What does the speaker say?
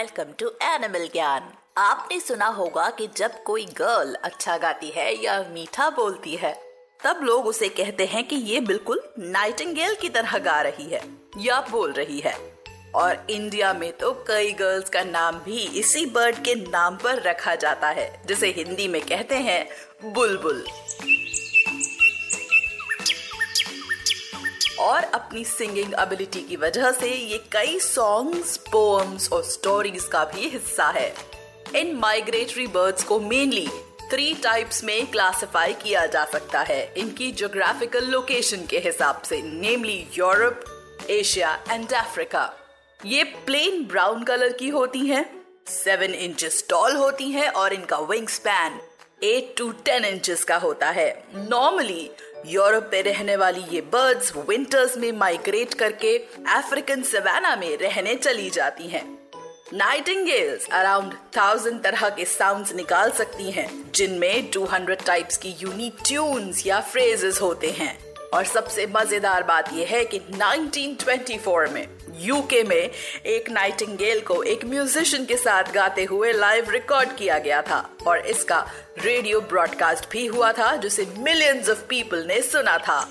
Welcome to animal Gyan. आपने सुना होगा कि जब कोई गर्ल अच्छा गाती है या मीठा बोलती है, तब लोग उसे कहते हैं कि ये बिल्कुल नाइटिंगेल की तरह गा रही है या बोल रही है। और इंडिया में तो कई गर्ल्स का नाम भी इसी बर्ड के नाम पर रखा जाता है, जिसे हिंदी में कहते हैं बुलबुल। और अपनी सिंगिंग एबिलिटी की वजह से ये कई सॉन्ग्स पोएम्स और स्टोरीज का भी हिस्सा है। इन माइग्रेटरी बर्ड्स को मेनली थ्री टाइप्स में क्लासिफाई किया जा सकता है। इनकी जोग्राफिकल लोकेशन के हिसाब से namely Europe Asia and Africa ये प्लेन ब्राउन कलर की होती हैं, सेवन इंचेस टॉल होती हैं और इनका wing span eight to ten inches का होता है नॉर्मली यूरोप में रहने वाली ये बर्ड्स विंटर्स में माइग्रेट करके अफ्रीकन सवाना में रहने चली जाती हैं। नाइटिंगेल्स अराउंड थाउज़ेंड तरह के साउंड्स निकाल सकती हैं, जिनमें 200 टाइप्स की यूनिक ट्यून्स या फ्रेजेस होते हैं और सबसे मज़ेदार बात यह है कि 1924 में यूके में एक नाइटिंगेल को एक म्यूजिशियन के साथ गाते हुए लाइव रिकॉर्ड किया गया था और इसका रेडियो ब्रॉडकास्ट भी हुआ था, जिसे मिलियंस ऑफ़ पीपल ने सुना था।